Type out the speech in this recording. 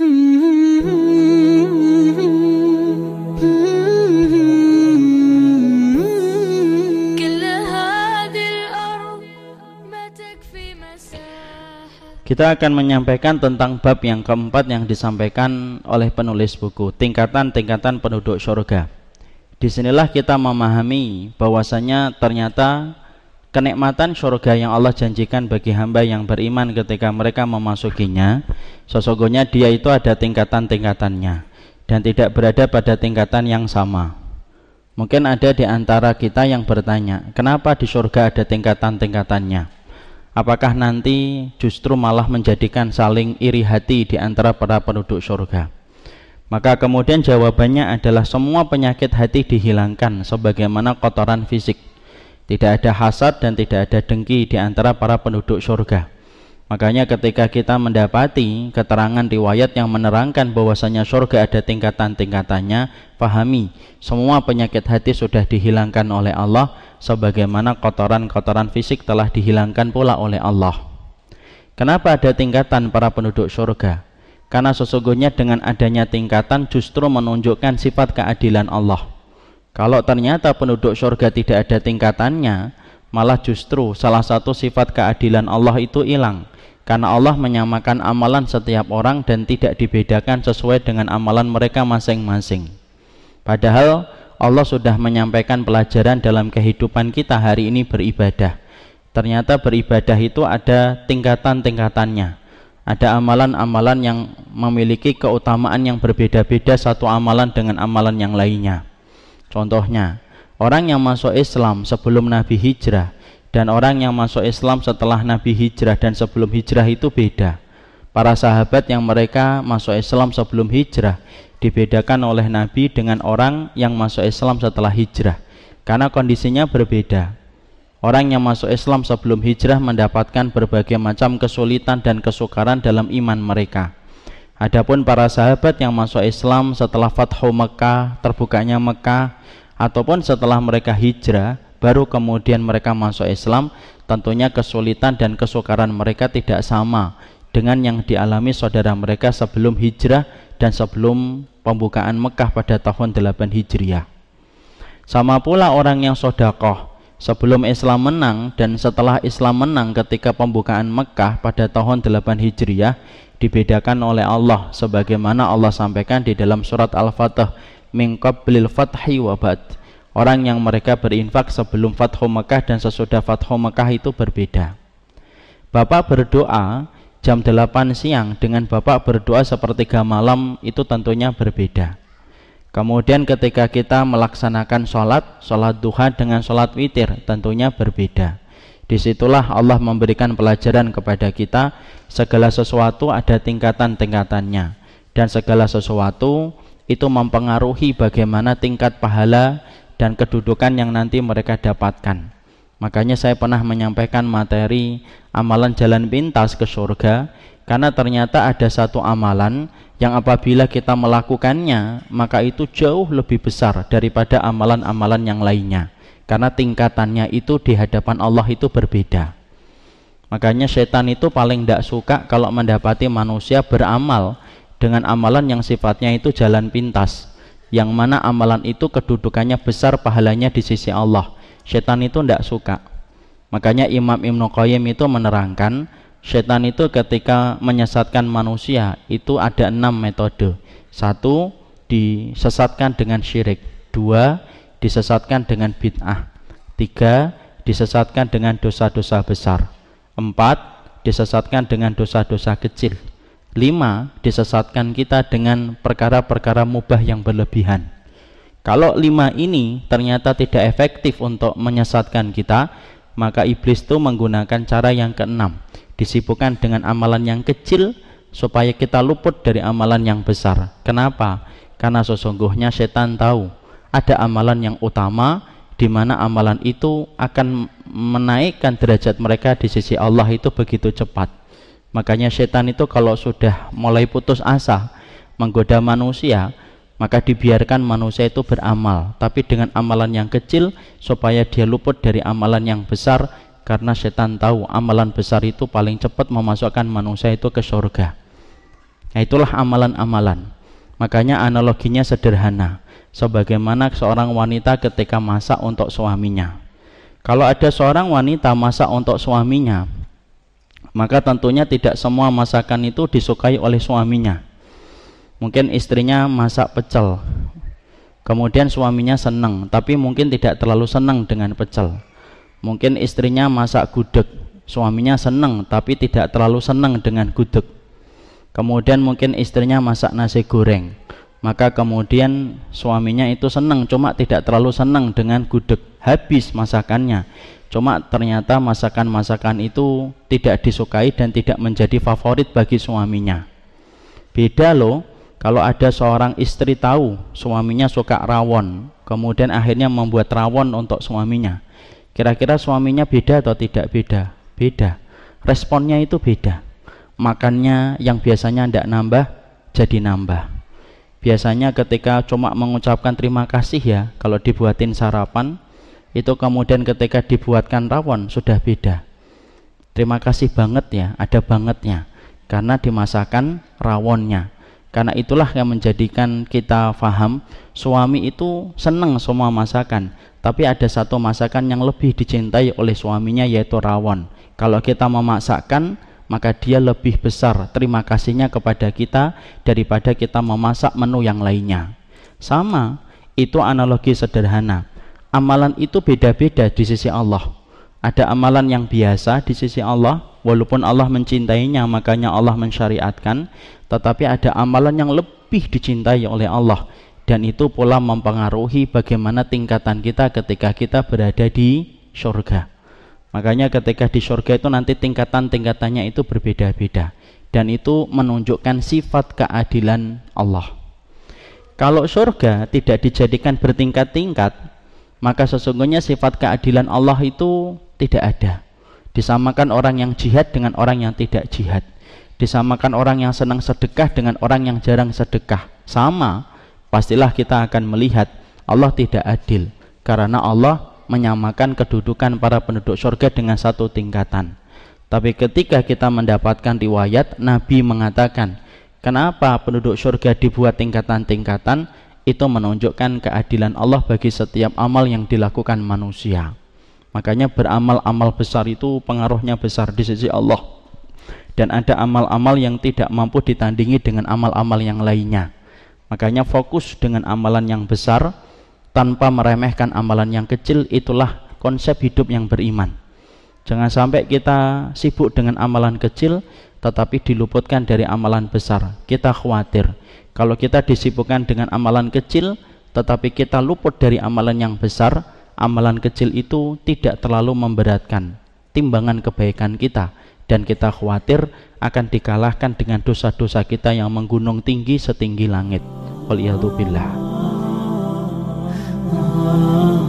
Kita akan menyampaikan tentang bab yang keempat yang disampaikan oleh penulis buku, tingkatan-tingkatan penduduk surga. Di sinilah kita memahami bahwasanya ternyata kenikmatan surga yang Allah janjikan bagi hamba yang beriman ketika mereka memasukinya, sesungguhnya dia itu ada tingkatan-tingkatannya dan tidak berada pada tingkatan yang sama. Mungkin ada di antara kita yang bertanya, kenapa di surga ada tingkatan-tingkatannya? apakah nanti justru malah menjadikan saling iri hati di antara para penduduk surga maka kemudian jawabannya adalah semua penyakit hati dihilangkan sebagaimana kotoran fisik tidak ada hasad dan tidak ada dengki di antara para penduduk surga Makanya ketika kita mendapati keterangan riwayat yang menerangkan bahwasanya surga ada tingkatan-tingkatannya, pahami semua penyakit hati sudah dihilangkan oleh Allah sebagaimana kotoran-kotoran fisik telah dihilangkan pula oleh Allah. Kenapa ada tingkatan para penduduk surga? Karena sesungguhnya dengan adanya tingkatan justru menunjukkan sifat keadilan Allah. Kalau ternyata penduduk surga tidak ada tingkatannya, malah justru salah satu sifat keadilan Allah itu hilang. Karena Allah menyamakan amalan setiap orang dan tidak dibedakan sesuai dengan amalan mereka masing-masing. Padahal Allah sudah menyampaikan pelajaran dalam kehidupan kita hari ini beribadah. Ternyata beribadah itu ada tingkatan-tingkatannya. Ada amalan-amalan yang memiliki keutamaan yang berbeda-beda satu amalan dengan amalan yang lainnya contohnya orang yang masuk Islam sebelum Nabi hijrah dan orang yang masuk Islam setelah Nabi hijrah dan sebelum hijrah itu beda. Para sahabat yang mereka masuk Islam sebelum hijrah dibedakan oleh Nabi dengan orang yang masuk Islam setelah hijrah karena kondisinya berbeda. Orang yang masuk Islam sebelum hijrah mendapatkan berbagai macam kesulitan dan kesukaran dalam iman mereka. Adapun para sahabat yang masuk Islam setelah Fathu Mekah, terbukanya Mekah, ataupun setelah mereka hijrah, baru kemudian mereka masuk Islam tentunya kesulitan dan kesukaran mereka tidak sama dengan yang dialami saudara mereka sebelum hijrah dan sebelum pembukaan Mekah pada tahun 8 Hijriah. Sama pula orang yang sodakoh sebelum Islam menang dan setelah Islam menang ketika pembukaan Mekah pada tahun 8 Hijriah dibedakan oleh Allah sebagaimana Allah sampaikan di dalam surat Al-Fatah min qablil fathi wa ba'd orang yang mereka berinfak sebelum Fathu Mekah dan sesudah Fathu Mekah itu berbeda. Bapak berdoa jam 8 siang dengan Bapak berdoa sepertiga malam itu tentunya berbeda. Kemudian ketika kita melaksanakan sholat, sholat duha dengan sholat witir tentunya berbeda. Di situlah Allah memberikan pelajaran kepada kita segala sesuatu ada tingkatan-tingkatannya dan segala sesuatu itu mempengaruhi bagaimana tingkat pahala dan kedudukan yang nanti mereka dapatkan. Makanya saya pernah menyampaikan materi amalan jalan pintas ke surga karena ternyata ada satu amalan yang apabila kita melakukannya maka itu jauh lebih besar daripada amalan-amalan yang lainnya karena tingkatannya itu di hadapan Allah itu berbeda. Makanya setan itu paling tidak suka kalau mendapati manusia beramal dengan amalan yang sifatnya itu jalan pintas yang mana amalan itu kedudukannya besar pahalanya di sisi Allah setan itu tidak suka. Makanya Imam Ibn Qayyim itu menerangkan setan itu ketika menyesatkan manusia itu ada enam metode. Satu disesatkan dengan syirik. Dua disesatkan dengan bid'ah. Tiga disesatkan dengan dosa-dosa besar. Empat disesatkan dengan dosa-dosa kecil. Lima disesatkan kita dengan perkara-perkara mubah yang berlebihan kalau lima ini ternyata tidak efektif untuk menyesatkan kita maka iblis itu menggunakan cara yang keenam. Disibukkan dengan amalan yang kecil supaya kita luput dari amalan yang besar. Kenapa? karena sesungguhnya setan tahu ada amalan yang utama di mana amalan itu akan menaikkan derajat mereka di sisi Allah itu begitu cepat. Makanya setan itu kalau sudah mulai putus asa menggoda manusia, maka dibiarkan manusia itu beramal, tapi dengan amalan yang kecil supaya dia luput dari amalan yang besar karena setan tahu amalan besar itu paling cepat memasukkan manusia itu ke surga. Nah, itulah amalan-amalan. Makanya analoginya sederhana. Sebagaimana seorang wanita ketika masak untuk suaminya. Kalau ada seorang wanita masak untuk suaminya, maka tentunya tidak semua masakan itu disukai oleh suaminya. Mungkin istrinya masak pecel, kemudian suaminya senang, tapi mungkin tidak terlalu senang dengan pecel. Mungkin istrinya masak gudeg, suaminya senang, tapi tidak terlalu senang dengan gudeg. Kemudian mungkin istrinya masak nasi goreng. Maka kemudian suaminya itu senang cuma tidak terlalu senang dengan gudeg. Habis masakannya. Cuma ternyata masakan-masakan itu tidak disukai dan tidak menjadi favorit bagi suaminya. Beda loh kalau ada seorang istri tahu suaminya suka rawon kemudian akhirnya membuat rawon untuk suaminya kira-kira suaminya beda atau tidak beda? Beda. Responnya itu beda. Makannya yang biasanya tidak nambah jadi nambah. Biasanya ketika cuma mengucapkan terima kasih ya kalau dibuatin sarapan itu kemudian ketika dibuatkan rawon sudah beda. Terima kasih banget ya ada bangetnya karena dimasakan rawonnya karena itulah yang menjadikan kita faham suami itu senang semua masakan tapi ada satu masakan yang lebih dicintai oleh suaminya yaitu rawon kalau kita memasakkan maka dia lebih besar terima kasihnya kepada kita daripada kita memasak menu yang lainnya. Sama, itu analogi sederhana. Amalan itu beda-beda di sisi Allah. Ada amalan yang biasa di sisi Allah, walaupun Allah mencintainya, makanya Allah mensyariatkan, tetapi ada amalan yang lebih dicintai oleh Allah dan itu pula mempengaruhi bagaimana tingkatan kita ketika kita berada di surga. Makanya ketika di surga itu nanti tingkatan-tingkatannya itu berbeda-beda dan itu menunjukkan sifat keadilan Allah. Kalau surga tidak dijadikan bertingkat-tingkat, maka sesungguhnya sifat keadilan Allah itu tidak ada. Disamakan orang yang jihad dengan orang yang tidak jihad. Disamakan orang yang senang sedekah dengan orang yang jarang sedekah. Sama, pastilah kita akan melihat Allah tidak adil karena Allah menyamakan kedudukan para penduduk surga dengan satu tingkatan. Tapi ketika kita mendapatkan riwayat Nabi mengatakan, kenapa penduduk surga dibuat tingkatan-tingkatan? Itu menunjukkan keadilan Allah bagi setiap amal yang dilakukan manusia. Makanya beramal-amal besar itu pengaruhnya besar di sisi Allah. Dan ada amal-amal yang tidak mampu ditandingi dengan amal-amal yang lainnya. Makanya fokus dengan amalan yang besar tanpa meremehkan amalan yang kecil itulah konsep hidup yang beriman jangan sampai kita sibuk dengan amalan kecil tetapi diluputkan dari amalan besar kita khawatir kalau kita disibukkan dengan amalan kecil tetapi kita luput dari amalan yang besar amalan kecil itu tidak terlalu memberatkan timbangan kebaikan kita dan kita khawatir akan dikalahkan dengan dosa-dosa kita yang menggunung tinggi setinggi langit. Waliyadzubillah. Oh